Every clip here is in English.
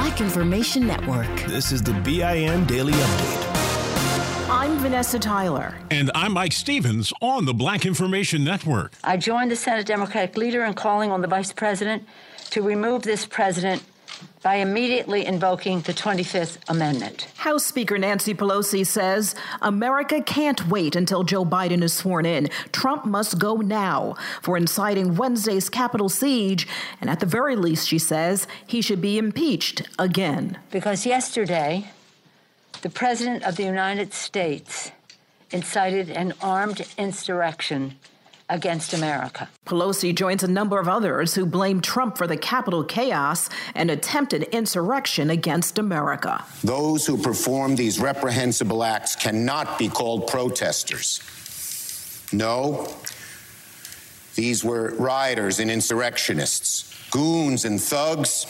Black Information Network. This is the BIN Daily Update. I'm Vanessa Tyler. And I'm Mike Stevens on the Black Information Network. I joined the Senate Democratic leader in calling on the vice president to remove this president by immediately invoking the 25th Amendment. House Speaker Nancy Pelosi says America can't wait until Joe Biden is sworn in. Trump must go now for inciting Wednesday's Capitol siege. And at the very least, she says, he should be impeached again. Because yesterday, the President of the United States incited an armed insurrection against America. Pelosi joins a number of others who blame Trump for the Capitol chaos and attempted insurrection against America. Those who perform these reprehensible acts cannot be called protesters. No, these were rioters and insurrectionists, goons and thugs,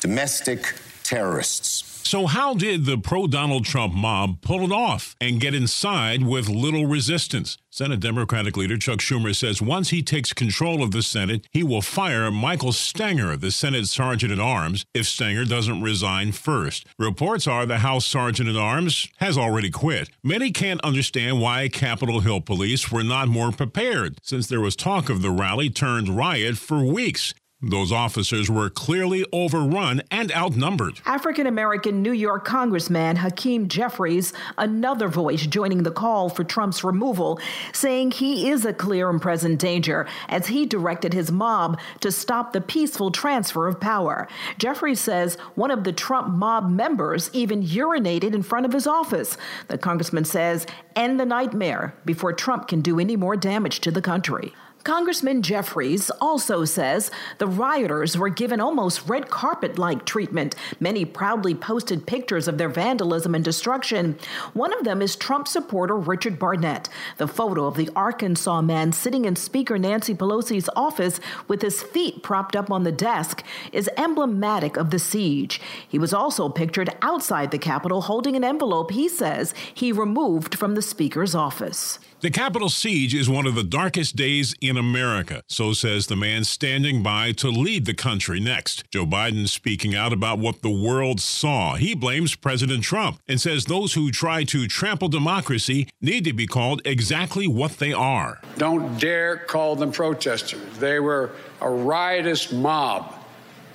domestic terrorists. So, how did the pro Donald Trump mob pull it off and get inside with little resistance? Senate Democratic leader Chuck Schumer says once he takes control of the Senate, he will fire Michael Stenger, the Senate Sergeant at Arms, if Stenger doesn't resign first. Reports are the House Sergeant at Arms has already quit. Many can't understand why Capitol Hill police were not more prepared, since there was talk of the rally turned riot for weeks. Those officers were clearly overrun and outnumbered. African American New York Congressman Hakeem Jeffries, another voice joining the call for Trump's removal, saying he is a clear and present danger as he directed his mob to stop the peaceful transfer of power. Jeffries says one of the Trump mob members even urinated in front of his office. The congressman says, end the nightmare before Trump can do any more damage to the country. Congressman Jeffries also says the rioters were given almost red carpet like treatment. Many proudly posted pictures of their vandalism and destruction. One of them is Trump supporter Richard Barnett. The photo of the Arkansas man sitting in Speaker Nancy Pelosi's office with his feet propped up on the desk is emblematic of the siege. He was also pictured outside the Capitol holding an envelope he says he removed from the Speaker's office. The Capitol siege is one of the darkest days in America, so says the man standing by to lead the country next. Joe Biden speaking out about what the world saw. He blames President Trump and says those who try to trample democracy need to be called exactly what they are. Don't dare call them protesters. They were a riotous mob,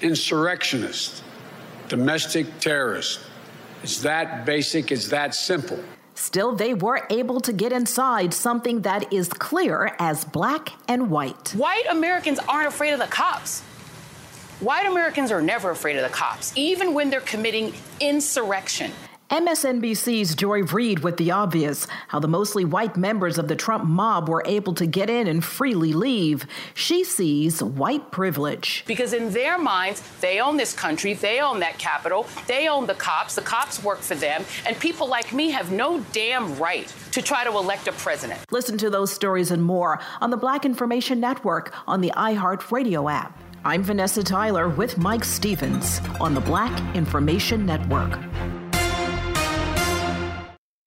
insurrectionists, domestic terrorists. It's that basic, it's that simple. Still, they were able to get inside something that is clear as black and white. White Americans aren't afraid of the cops. White Americans are never afraid of the cops, even when they're committing insurrection. MSNBC's Joy Reid with the obvious how the mostly white members of the Trump mob were able to get in and freely leave. She sees white privilege. Because in their minds, they own this country, they own that Capitol, they own the cops, the cops work for them, and people like me have no damn right to try to elect a president. Listen to those stories and more on the Black Information Network on the iHeartRadio app. I'm Vanessa Tyler with Mike Stevens on the Black Information Network.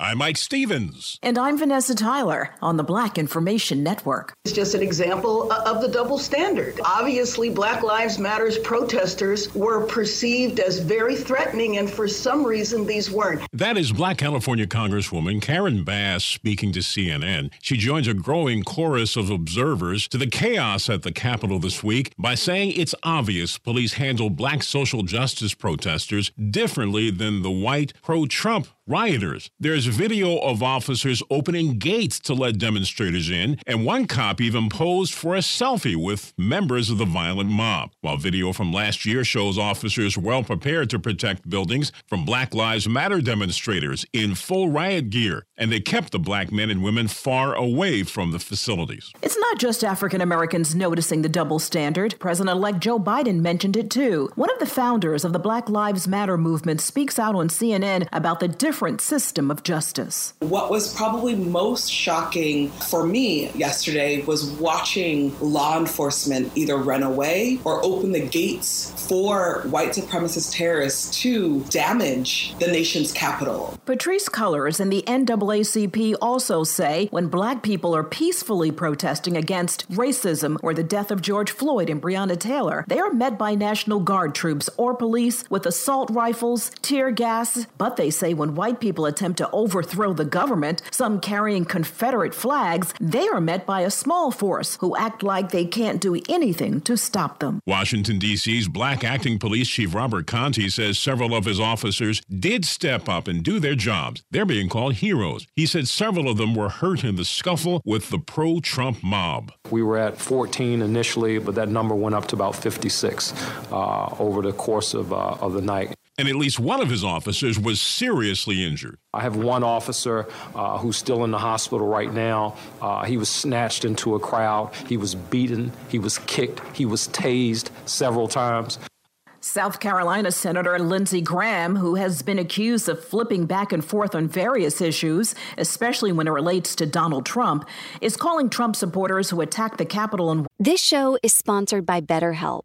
I'm Mike Stevens. And I'm Vanessa Tyler on the Black Information Network. It's just an example of the double standard. Obviously, Black Lives Matters protesters were perceived as very threatening, and for some reason, these weren't. That is Black California Congresswoman Karen Bass speaking to CNN. She joins a growing chorus of observers to the chaos at the Capitol this week by saying it's obvious police handle black social justice protesters differently than the white pro Trump rioters. There's video of officers opening gates to let demonstrators in, and one cop even posed for a selfie with members of the violent mob. While video from last year shows officers well prepared to protect buildings from Black Lives Matter demonstrators in full riot gear, and they kept the black men and women far away from the facilities. It's not just African Americans noticing the double standard. President elect Joe Biden mentioned it too. One of the founders of the Black Lives Matter movement speaks out on CNN about the different system of justice. What was probably most shocking for me yesterday was watching law enforcement either run away or open the gates for white supremacist terrorists to damage the nation's capital. Patrisse Cullors and the NAACP also say when black people are peacefully protesting against racism or the death of George Floyd and Breonna Taylor, they are met by National Guard troops or police with assault rifles, tear gas, but they say when white people attempt to overthrow the government, some carrying Confederate flags, they are met by a small force who act like they can't do anything to stop them. Washington, D.C.'s black acting police chief Robert Contee says several of his officers did step up and do their jobs. They're being called heroes. He said several of them were hurt in the scuffle with the pro Trump mob. We were at 14 initially, but that number went up to about 56 uh, over the course of, uh, of the night and at least one of his officers was seriously injured. I have one officer uh, who's still in the hospital right now. Uh, he was snatched into a crowd. He was beaten. He was kicked. He was tased several times. South Carolina Senator Lindsey Graham, who has been accused of flipping back and forth on various issues, especially when it relates to Donald Trump, is calling Trump supporters who attacked the Capitol. And- this show is sponsored by BetterHelp.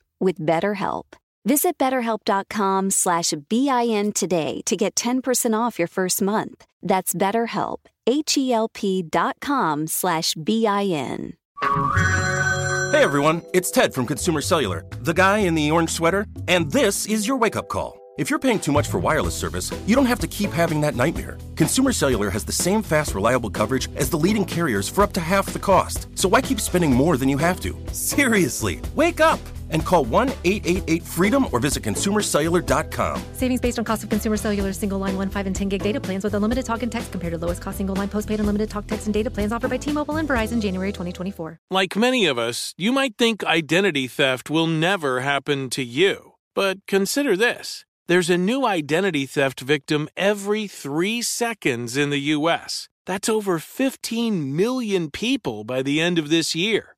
with BetterHelp. Visit betterhelp.com slash BIN today to get 10% off your first month. That's BetterHelp, H-E-L-P dot com slash BIN. Hey everyone, it's Ted from Consumer Cellular, the guy in the orange sweater, and this is your wake-up call. If you're paying too much for wireless service, you don't have to keep having that nightmare. Consumer Cellular has the same fast, reliable coverage as the leading carriers for up to half the cost. So why keep spending more than you have to? Seriously, wake up! And call 1 888 freedom or visit consumercellular.com. Savings based on cost of consumer cellular single line 1, 5, and 10 gig data plans with unlimited talk and text compared to lowest cost single line postpaid unlimited talk, text, and data plans offered by T Mobile and Verizon January 2024. Like many of us, you might think identity theft will never happen to you. But consider this there's a new identity theft victim every three seconds in the U.S. That's over 15 million people by the end of this year,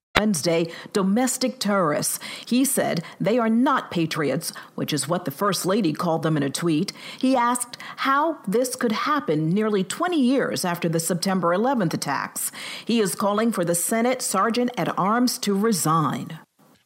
Wednesday, domestic terrorists. He said they are not patriots, which is what the First Lady called them in a tweet. He asked how this could happen nearly 20 years after the September 11th attacks. He is calling for the Senate Sergeant at Arms to resign.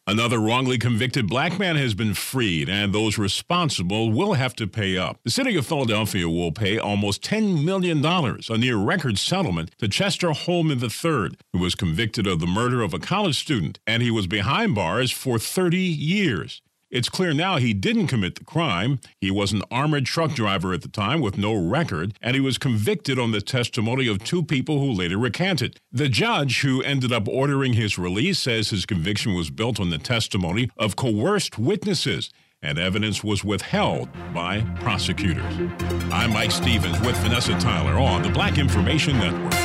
Another wrongly convicted black man has been freed, and those responsible will have to pay up. The city of Philadelphia will pay almost $10 million, a near record settlement, to Chester Hollman III, who was convicted of the murder of a college student, and he was behind bars for 30 years. It's clear now he didn't commit the crime. He was an armored truck driver at the time with no record, and he was convicted on the testimony of two people who later recanted. The judge who ended up ordering his release says his conviction was built on the testimony of coerced witnesses and evidence was withheld by prosecutors. I'm Mike Stevens with Vanessa Tyler on the Black Information Network.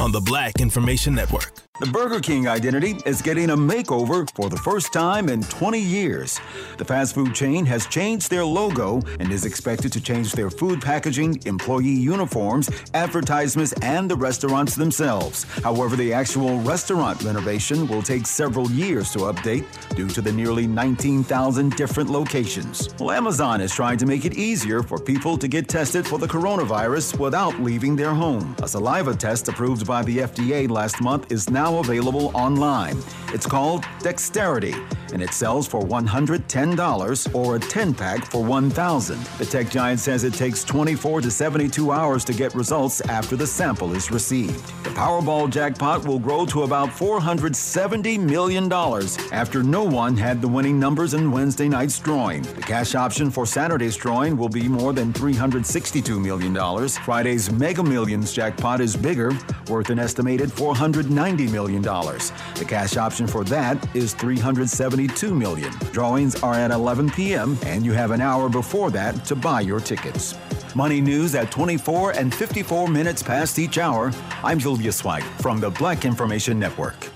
on the Black Information Network. The Burger King identity is getting a makeover for the first time in 20 years. The fast food chain has changed their logo and is expected to change their food packaging, employee uniforms, advertisements, and the restaurants themselves. However, the actual restaurant renovation will take several years to update due to the nearly 19,000 different locations. Well, Amazon is trying to make it easier for people to get tested for the coronavirus without leaving their home. A saliva test approved by the FDA last month is now available online. It's called DxTerity. And it sells for $110 or a 10 pack for $1,000. The tech giant says it takes 24 to 72 hours to get results after the sample is received. The Powerball jackpot will grow to about $470 million after no one had the winning numbers in Wednesday night's drawing. The cash option for Saturday's drawing will be more than $362 million. Friday's Mega Millions jackpot is bigger, worth an estimated $490 million. The cash option for that is $372 million. Drawings are at 11 p.m., and you have an hour before that to buy your tickets. Money news at 24 and 54 minutes past each hour. I'm Julia White from the Black Information Network.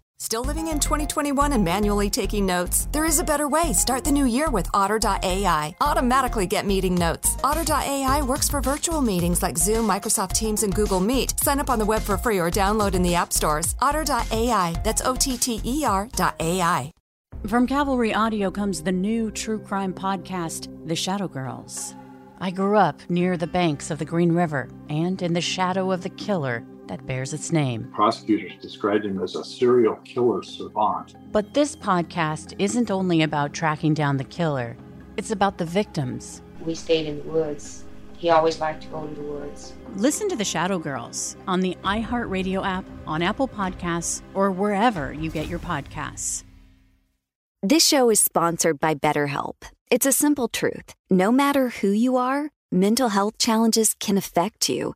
Still living in 2021 and manually taking notes? There is a better way. Start the new year with Otter.ai. Automatically get meeting notes. Otter.ai works for virtual meetings like Zoom, Microsoft Teams, and Google Meet. Sign up on the web for free or download in the app stores. Otter.ai. That's O T T E R.ai. From Cavalry Audio comes the new true crime podcast, The Shadow Girls. I grew up near the banks of the Green River and in the shadow of the killer that bears its name. Prosecutors described him as a serial killer savant. But this podcast isn't only about tracking down the killer, it's about the victims. We stayed in the woods. He always liked to go to the woods. Listen to The Shadow Girls on the iHeartRadio app, on Apple Podcasts, or wherever you get your podcasts. This show is sponsored by BetterHelp. It's a simple truth. No matter who you are, mental health challenges can affect you,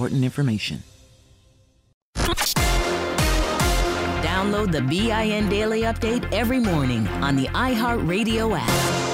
important information. Download the BIN Daily Update every morning on the iHeartRadio app.